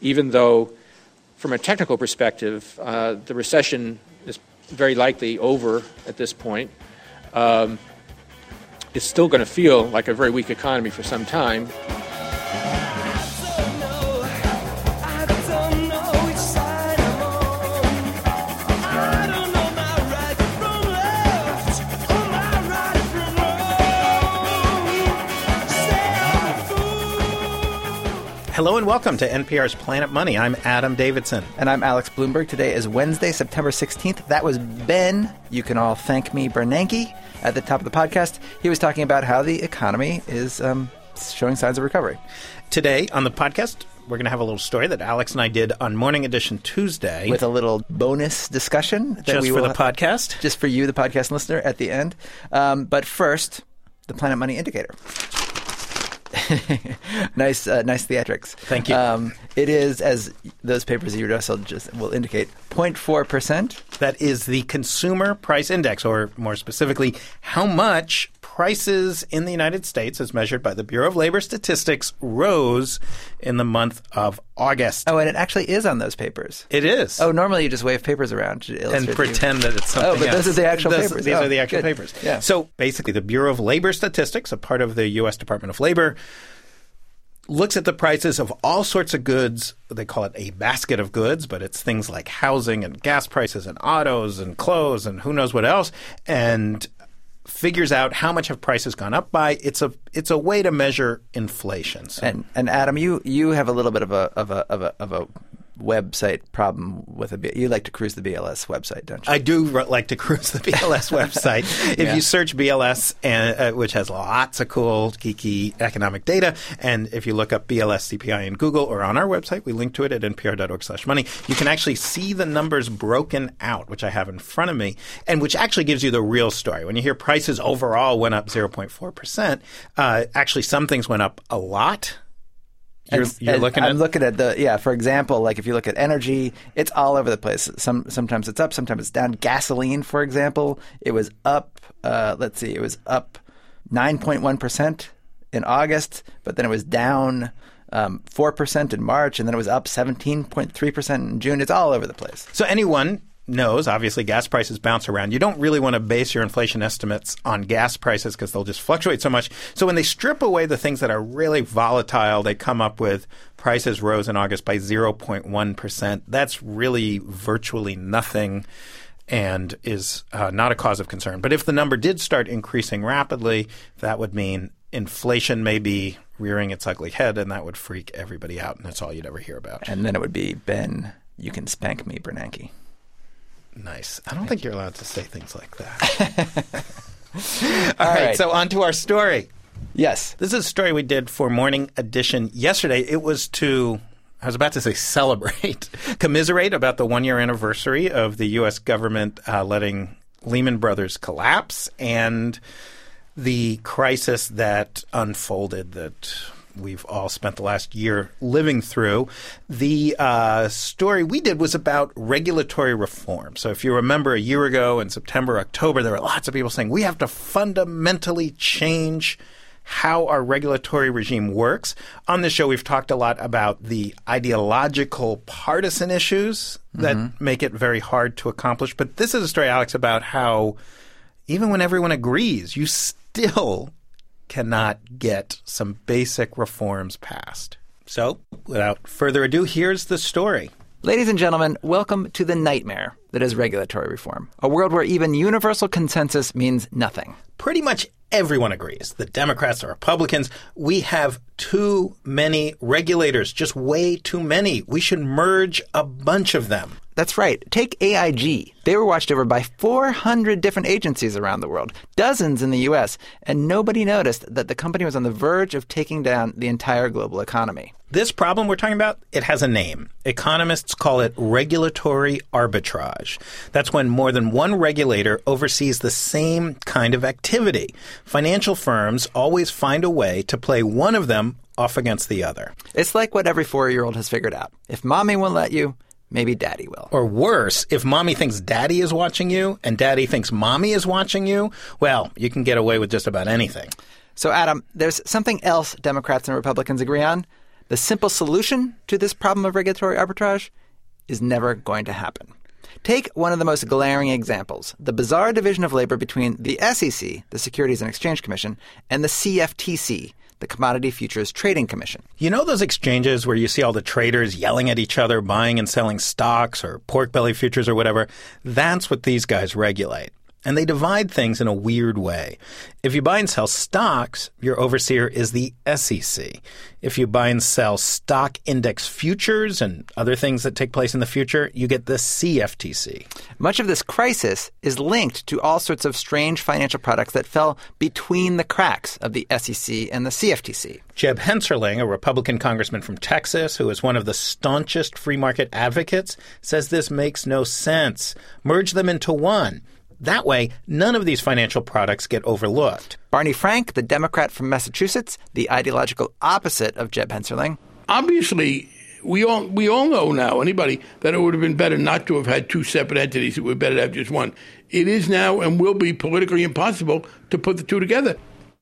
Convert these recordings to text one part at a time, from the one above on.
even though, from a technical perspective, uh, the recession is very likely over at this point. Um, it's still going to feel like a very weak economy for some time. Hello and welcome to NPR's Planet Money. I'm Adam Davidson. And I'm Alex Blumberg. Today is Wednesday, September 16th. That was Ben, you can all thank me, Bernanke, at the top of the podcast. He was talking about how the economy is um, showing signs of recovery. Today on the podcast, we're going to have a little story that Alex and I did on Morning Edition Tuesday. With a little bonus discussion. That just we for the podcast? Just for you, the podcast listener, at the end. Um, but first, the Planet Money Indicator. nice, uh, nice theatrics. Thank you. Um, it is, as those papers you just just will indicate, 0.4 percent. That is the Consumer Price Index, or more specifically, how much prices in the United States, as measured by the Bureau of Labor Statistics, rose in the month of August. Oh, and it actually is on those papers. It is. Oh, normally you just wave papers around and pretend that it's something. Oh, but else. those are the actual those, papers. These oh, are the actual good. papers. Yeah. So basically, the Bureau of Labor Statistics, a part of the U.S. Department of Labor, looks at the prices of all sorts of goods. They call it a basket of goods, but it's things like housing and gas prices and autos and clothes and who knows what else, and figures out how much have prices gone up by. It's a it's a way to measure inflation. So. And and Adam, you you have a little bit of a of a of a of a website problem with a you like to cruise the BLS website, don't you? I do like to cruise the BLS website. if yeah. you search BLS, and, uh, which has lots of cool geeky economic data, and if you look up BLS CPI in Google or on our website, we link to it at npr.org/money. You can actually see the numbers broken out, which I have in front of me, and which actually gives you the real story. When you hear prices overall went up 0.4 percent, uh, actually some things went up a lot you're, you're looking I'm at looking at the yeah. For example, like if you look at energy, it's all over the place. Some sometimes it's up, sometimes it's down. Gasoline, for example, it was up. Uh, let's see, it was up nine point one percent in August, but then it was down um, four um, percent in March, and then it was up seventeen point three percent in June. It's all over the place. So anyone knows, obviously, gas prices bounce around. You don't really want to base your inflation estimates on gas prices because they'll just fluctuate so much. So when they strip away the things that are really volatile, they come up with prices rose in August by 0.1%. That's really virtually nothing and is uh, not a cause of concern. But if the number did start increasing rapidly, that would mean inflation may be rearing its ugly head, and that would freak everybody out, and that's all you'd ever hear about. And then it would be Ben, you can spank me, Bernanke. Nice. I don't think you're allowed to say things like that. All, All right, right. So on to our story. Yes. This is a story we did for Morning Edition yesterday. It was to I was about to say celebrate, commiserate about the one year anniversary of the U.S. government uh, letting Lehman Brothers collapse and the crisis that unfolded that we've all spent the last year living through. The uh, story we did was about regulatory reform. So if you remember a year ago in September, October, there were lots of people saying we have to fundamentally change how our regulatory regime works. On this show, we've talked a lot about the ideological partisan issues that mm-hmm. make it very hard to accomplish. But this is a story, Alex, about how even when everyone agrees, you still cannot get some basic reforms passed. So, without further ado, here's the story. Ladies and gentlemen, welcome to the nightmare that is regulatory reform, a world where even universal consensus means nothing. Pretty much everyone agrees the Democrats, the Republicans, we have too many regulators, just way too many. We should merge a bunch of them. That's right. Take AIG. They were watched over by 400 different agencies around the world, dozens in the US, and nobody noticed that the company was on the verge of taking down the entire global economy. This problem we're talking about, it has a name. Economists call it regulatory arbitrage. That's when more than one regulator oversees the same kind of activity. Financial firms always find a way to play one of them off against the other. It's like what every four year old has figured out. If mommy won't let you, maybe daddy will. Or worse, if mommy thinks daddy is watching you and daddy thinks mommy is watching you, well, you can get away with just about anything. So, Adam, there's something else Democrats and Republicans agree on The simple solution to this problem of regulatory arbitrage is never going to happen. Take one of the most glaring examples the bizarre division of labor between the SEC, the Securities and Exchange Commission, and the CFTC, the Commodity Futures Trading Commission. You know those exchanges where you see all the traders yelling at each other, buying and selling stocks or pork belly futures or whatever? That's what these guys regulate. And they divide things in a weird way. If you buy and sell stocks, your overseer is the SEC. If you buy and sell stock index futures and other things that take place in the future, you get the CFTC. Much of this crisis is linked to all sorts of strange financial products that fell between the cracks of the SEC and the CFTC. Jeb Hensarling, a Republican congressman from Texas who is one of the staunchest free market advocates, says this makes no sense. Merge them into one. That way, none of these financial products get overlooked. Barney Frank, the Democrat from Massachusetts, the ideological opposite of Jeb Hensarling. Obviously, we all we all know now, anybody, that it would have been better not to have had two separate entities. It would be better to have just one. It is now and will be politically impossible to put the two together.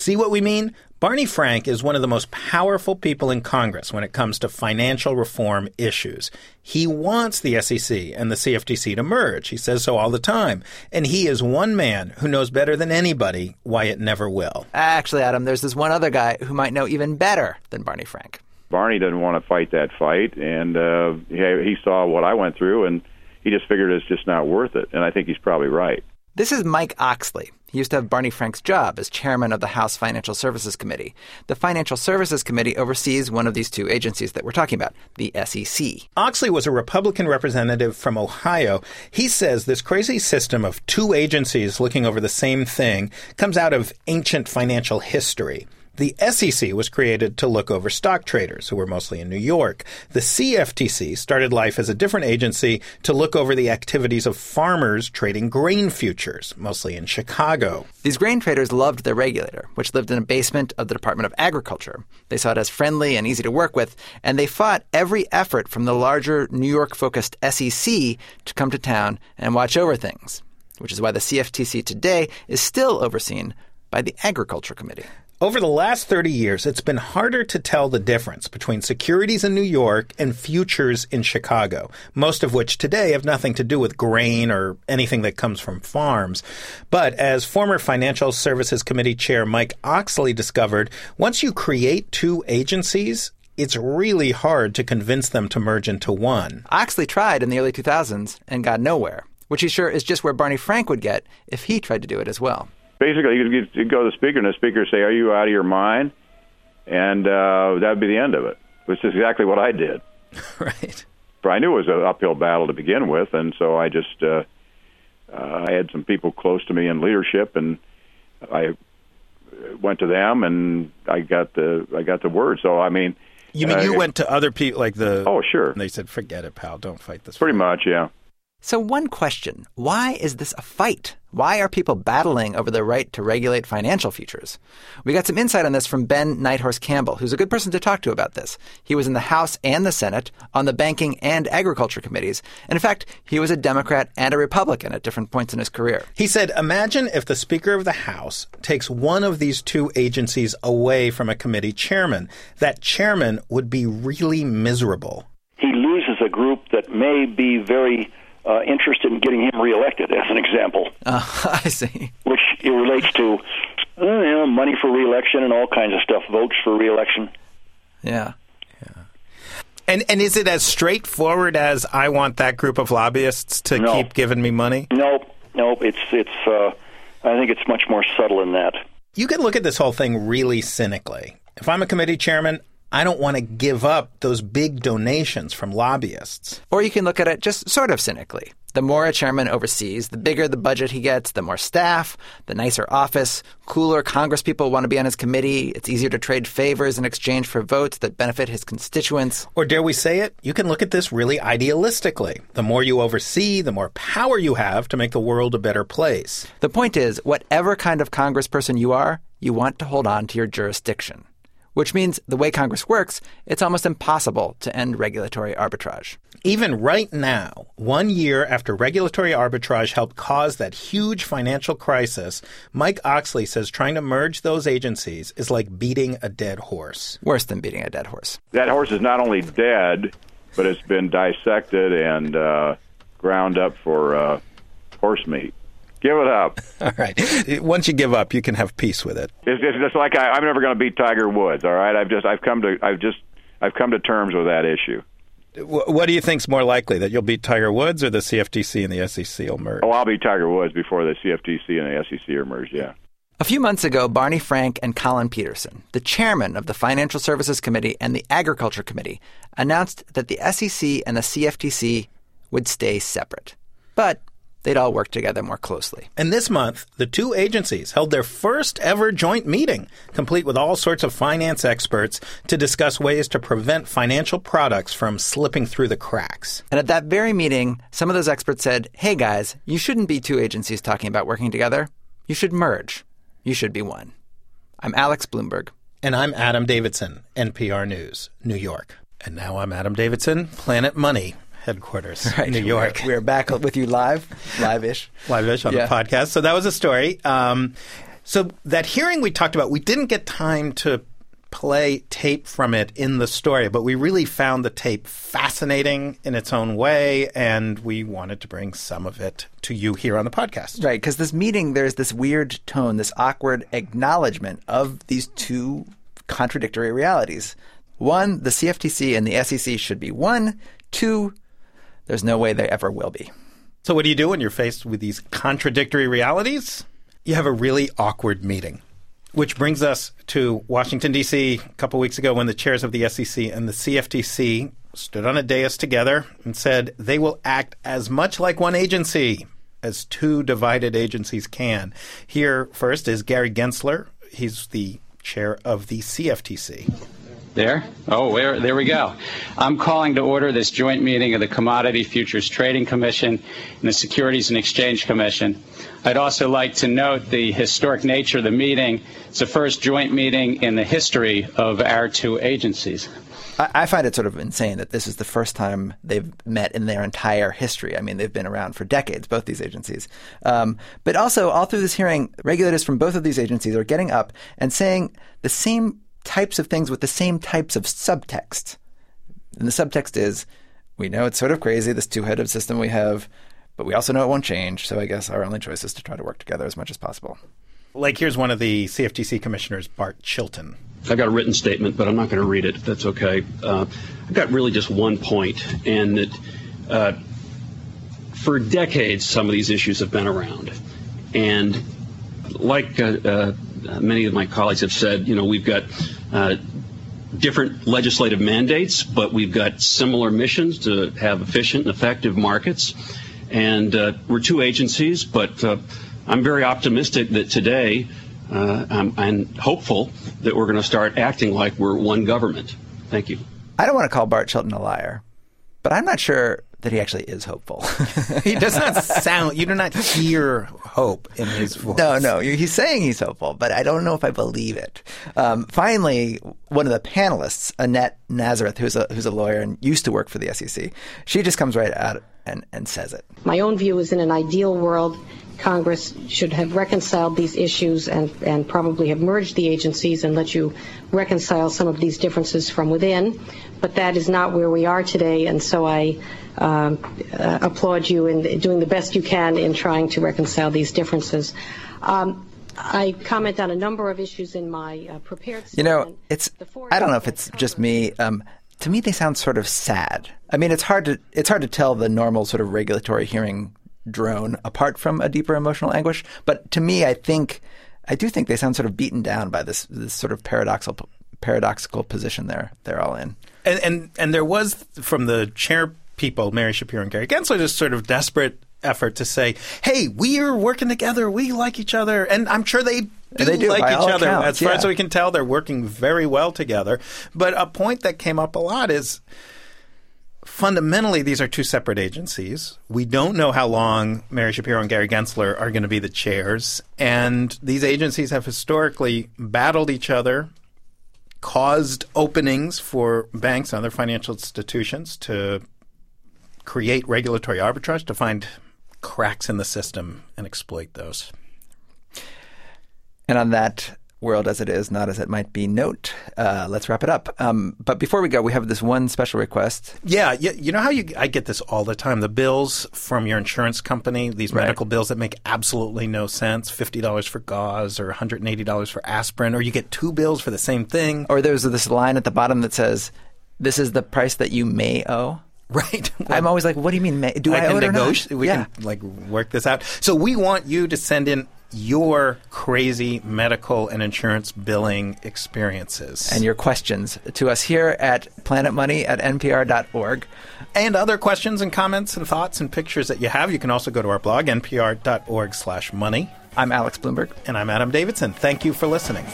See what we mean? Barney Frank is one of the most powerful people in Congress when it comes to financial reform issues. He wants the SEC and the CFTC to merge. He says so all the time. And he is one man who knows better than anybody why it never will. Actually, Adam, there's this one other guy who might know even better than Barney Frank. Barney didn't want to fight that fight, and uh, he, he saw what I went through, and he just figured it's just not worth it. And I think he's probably right. This is Mike Oxley. He used to have Barney Frank's job as chairman of the House Financial Services Committee. The Financial Services Committee oversees one of these two agencies that we're talking about, the SEC. Oxley was a Republican representative from Ohio. He says this crazy system of two agencies looking over the same thing comes out of ancient financial history. The SEC was created to look over stock traders, who were mostly in New York. The CFTC started life as a different agency to look over the activities of farmers trading grain futures, mostly in Chicago. These grain traders loved their regulator, which lived in a basement of the Department of Agriculture. They saw it as friendly and easy to work with, and they fought every effort from the larger New York focused SEC to come to town and watch over things, which is why the CFTC today is still overseen by the Agriculture Committee. Over the last 30 years, it's been harder to tell the difference between securities in New York and futures in Chicago, most of which today have nothing to do with grain or anything that comes from farms. But as former Financial Services Committee Chair Mike Oxley discovered, once you create two agencies, it's really hard to convince them to merge into one. Oxley tried in the early 2000s and got nowhere, which he's sure is just where Barney Frank would get if he tried to do it as well basically you could go to the speaker and the speaker would say, "Are you out of your mind?" And uh, that'd be the end of it. Which is exactly what I did. right. But I knew it was an uphill battle to begin with, and so I just uh, uh, I had some people close to me in leadership, and I went to them, and I got the I got the word. So I mean. You mean you went to other people like the? Oh, sure. And they said, "Forget it, pal. Don't fight this." Pretty fight. much, yeah. So, one question why is this a fight? Why are people battling over the right to regulate financial futures? We got some insight on this from Ben Nighthorse Campbell, who's a good person to talk to about this. He was in the House and the Senate, on the Banking and Agriculture committees, and in fact, he was a Democrat and a Republican at different points in his career. He said, Imagine if the Speaker of the House takes one of these two agencies away from a committee chairman. That chairman would be really miserable. He loses a group that may be very uh, interested in getting him reelected, as an example. Uh, I see. Which it relates to, uh, you know, money for reelection and all kinds of stuff, votes for reelection. Yeah. Yeah. And and is it as straightforward as I want that group of lobbyists to no. keep giving me money? Nope, nope. It's it's. Uh, I think it's much more subtle than that. You can look at this whole thing really cynically. If I'm a committee chairman, I don't want to give up those big donations from lobbyists. Or you can look at it just sort of cynically. The more a chairman oversees, the bigger the budget he gets, the more staff, the nicer office, cooler congresspeople want to be on his committee. It's easier to trade favors in exchange for votes that benefit his constituents. Or dare we say it, you can look at this really idealistically. The more you oversee, the more power you have to make the world a better place. The point is, whatever kind of congressperson you are, you want to hold on to your jurisdiction which means the way Congress works, it's almost impossible to end regulatory arbitrage. Even right now, one year after regulatory arbitrage helped cause that huge financial crisis, Mike Oxley says trying to merge those agencies is like beating a dead horse. Worse than beating a dead horse. That horse is not only dead, but it's been dissected and uh, ground up for uh, horse meat. Give it up. All right. Once you give up, you can have peace with it. It's, it's just like I, I'm never going to beat Tiger Woods. All right. I've just I've come to I've just I've come to terms with that issue. What do you think's more likely that you'll beat Tiger Woods or the CFTC and the SEC will merge? Oh, I'll beat Tiger Woods before the CFTC and the SEC are merged. Yeah. A few months ago, Barney Frank and Collin Peterson, the chairman of the Financial Services Committee and the Agriculture Committee, announced that the SEC and the CFTC would stay separate. But they'd all work together more closely. And this month, the two agencies held their first ever joint meeting, complete with all sorts of finance experts, to discuss ways to prevent financial products from slipping through the cracks. And at that very meeting, some of those experts said, hey guys, you shouldn't be two agencies talking about working together. You should merge. You should be one. I'm Alex Blumberg. And I'm Adam Davidson, NPR News, New York. And now I'm Adam Davidson, Planet Money headquarters, right. New York. We're, we're, back with you live, live-ish, live-ish on yeah. the podcast. So that was a story. Um, so that hearing we talked about, we didn't get time to play tape from it in the story, but we really found the tape fascinating in its own way, and we wanted to bring some of it to you here on the podcast. Right, because this meeting, there's this weird tone, this awkward acknowledgement of these two contradictory realities. One, the CFTC and the SEC should be one. Two, there's no way they ever will be. So, what do you do when you're faced with these contradictory realities? You have a really awkward meeting. Which brings us to Washington, D.C., a couple weeks ago when the chairs of the SEC and the CFTC stood on a dais together and said they will act as much like one agency as two divided agencies can. Here first is Gary Gensler. He's the chair of the CFTC. There? Oh, there, there we go. I'm calling to order this joint meeting of the Commodity Futures Trading Commission and the Securities and Exchange Commission. I'd also like to note the historic nature of the meeting. It's the first joint meeting in the history of our two agencies. I find it sort of insane that this is the first time they've met in their entire history. I mean, they've been around for decades, both these agencies. Um, but also, all through this hearing, regulators from both of these agencies are getting up and saying the same types of things with the same types of subtext. And the subtext is we know it's sort of crazy, this two headed system we have, but we also know it won't change. So I guess our only choice is to try to work together as much as possible. Like, here's one of the CFTC commissioners, Bart Chilton. I've got a written statement, but I'm not going to read it if that's okay. Uh, I've got really just one point, and that uh, for decades, some of these issues have been around. And like uh, uh uh, many of my colleagues have said, you know, we've got uh, different legislative mandates, but we've got similar missions to have efficient and effective markets. And uh, we're two agencies, but uh, I'm very optimistic that today uh, I'm, I'm hopeful that we're going to start acting like we're one government. Thank you. I don't want to call Bart Chilton a liar, but I'm not sure that he actually is hopeful. he does not sound. You do not hear hope in his voice. No, no, he's saying he's hopeful, but I don't know if I believe it. Um, finally, one of the panelists, Annette Nazareth, who's a who's a lawyer and used to work for the SEC, she just comes right out and, and says it. My own view is in an ideal world, Congress should have reconciled these issues and, and probably have merged the agencies and let you reconcile some of these differences from within. But that is not where we are today, and so I uh, uh, applaud you in doing the best you can in trying to reconcile these differences. Um, I comment on a number of issues in my uh, prepared. Statement. You know, it's. I don't know if it's just me. Um, to me, they sound sort of sad. I mean, it's hard to it's hard to tell the normal sort of regulatory hearing drone apart from a deeper emotional anguish. But to me, I think I do think they sound sort of beaten down by this this sort of paradoxical paradoxical position they're they're all in. And and and there was from the chair people, Mary Schapiro and Gary Gensler, this sort of desperate effort to say, "Hey, we're working together. We like each other," and I'm sure they do, they do like each other. Accounts, as far yeah. as we can tell, they're working very well together. But a point that came up a lot is fundamentally these are two separate agencies. We don't know how long Mary Schapiro and Gary Gensler are going to be the chairs, and these agencies have historically battled each other. Caused openings for banks and other financial institutions to create regulatory arbitrage to find cracks in the system and exploit those. And on that world as it is, not as it might be note, uh, let's wrap it up. Um, but before we go, we have this one special request. Yeah, you, you know how you I get this all the time. The bills from your insurance company, these Right. medical bills that make absolutely no sense, $50 for gauze or $180 for aspirin, or you get two bills for the same thing. Or there's this line at the bottom that says, "This is the price that you may owe." Right. I'm always like, "What do you mean? May? Do I, I can owe it or not?" negotiate. We yeah. can like work this out. So we want you to send in your crazy medical and insurance billing experiences and your questions to us here at planetmoney at npr.org. and other questions and comments and thoughts and pictures that you have. You can also go to our blog npr.org slash money. I'm Alex Blumberg. And I'm Adam Davidson. Thank you for listening.